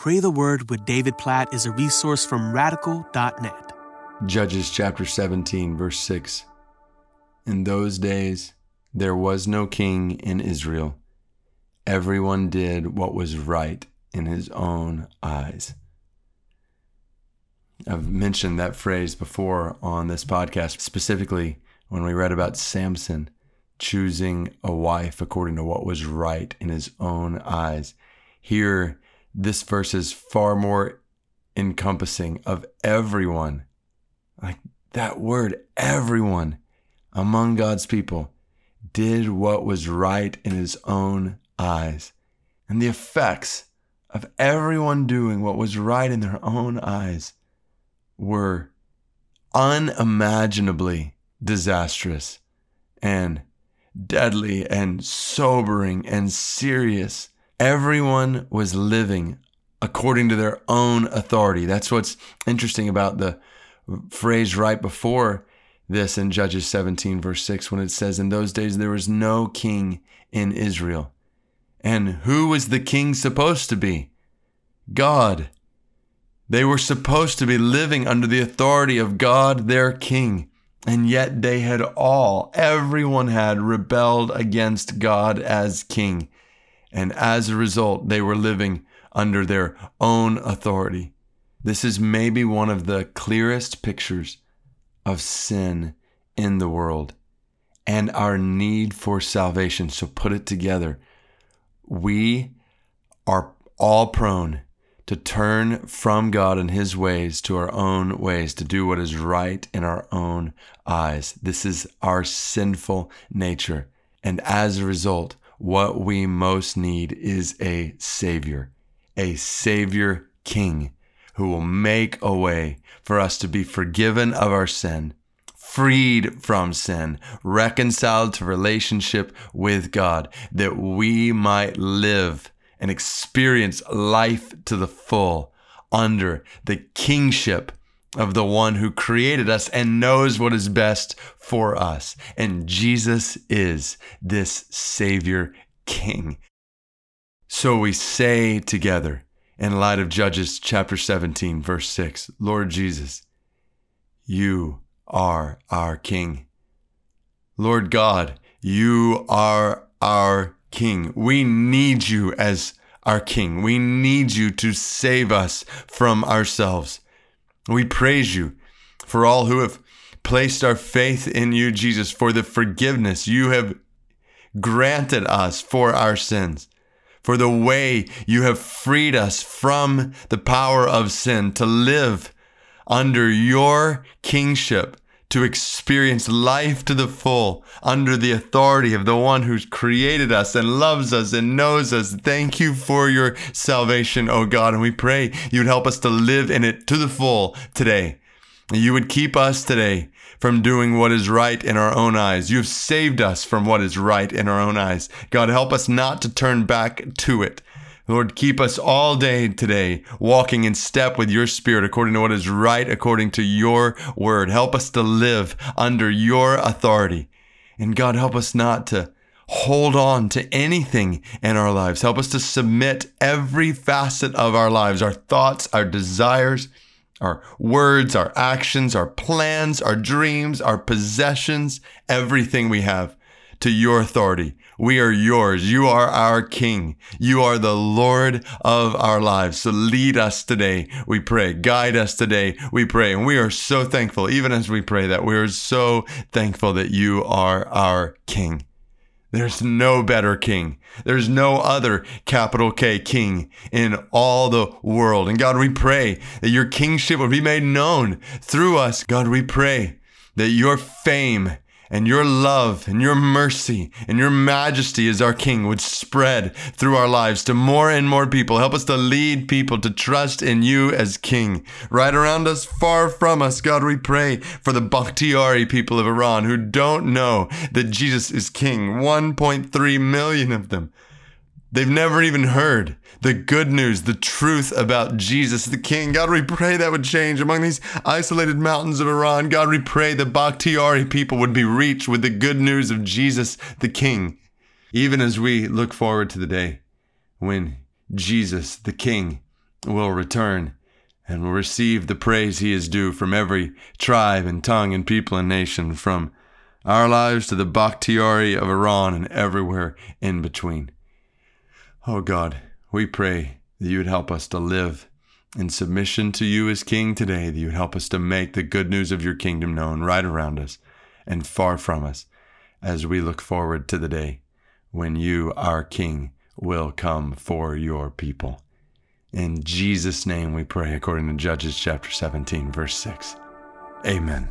Pray the Word with David Platt is a resource from radical.net. Judges chapter 17, verse 6. In those days there was no king in Israel. Everyone did what was right in his own eyes. I've mentioned that phrase before on this podcast, specifically when we read about Samson choosing a wife according to what was right in his own eyes. Here, this verse is far more encompassing of everyone. Like that word, everyone among God's people did what was right in his own eyes. And the effects of everyone doing what was right in their own eyes were unimaginably disastrous and deadly and sobering and serious Everyone was living according to their own authority. That's what's interesting about the phrase right before this in Judges 17, verse 6, when it says, In those days there was no king in Israel. And who was the king supposed to be? God. They were supposed to be living under the authority of God, their king. And yet they had all, everyone had rebelled against God as king. And as a result, they were living under their own authority. This is maybe one of the clearest pictures of sin in the world and our need for salvation. So put it together. We are all prone to turn from God and His ways to our own ways, to do what is right in our own eyes. This is our sinful nature. And as a result, what we most need is a Savior, a Savior King who will make a way for us to be forgiven of our sin, freed from sin, reconciled to relationship with God, that we might live and experience life to the full under the kingship of the one who created us and knows what is best for us. And Jesus is this Savior King. So we say together, in light of Judges chapter 17, verse 6, Lord Jesus, you are our King. Lord God, you are our King. We need you as our King. We need you to save us from ourselves. We praise you for all who have placed our faith in you, Jesus, for the forgiveness you have granted us for our sins, for the way you have freed us from the power of sin to live under your kingship, to experience life to the full under the authority of the one who's created us and loves us and knows us. Thank you for your salvation, O God. And we pray you would help us to live in it to the full today. You would keep us today from doing what is right in our own eyes. You have saved us from what is right in our own eyes. God, help us not to turn back to it. Lord, keep us all day today walking in step with your spirit according to what is right, according to your word. Help us to live under your authority. And God, help us not to hold on to anything in our lives. Help us to submit every facet of our lives, our thoughts, our desires, our words, our actions, our plans, our dreams, our possessions, everything we have to your authority. We are yours. You are our King. You are the Lord of our lives. So lead us today, we pray. Guide us today, we pray. And we are so thankful, even as we pray that, we are so thankful that you are our King. There's no better king. There's no other capital K king in all the world. And God, we pray that your kingship would be made known through us. God, we pray that your fame and your love and your mercy and your majesty as our King would spread through our lives to more and more people. Help us to lead people to trust in you as King. Right around us, far from us, God, we pray for the Bakhtiari people of Iran who don't know that Jesus is King. 1.3 million of them. They've never even heard the good news, the truth about Jesus the King. God, we pray that would change among these isolated mountains of Iran. God, we pray the Bakhtiari people would be reached with the good news of Jesus the King. Even as we look forward to the day when Jesus the King will return and will receive the praise he is due from every tribe and tongue and people and nation, from our lives to the Bakhtiari of Iran and everywhere in between. Oh God, we pray that you would help us to live in submission to you as King today, that you would help us to make the good news of your kingdom known right around us and far from us as we look forward to the day when you, our King, will come for your people. In Jesus' name we pray, according to Judges chapter 17, verse 6. Amen.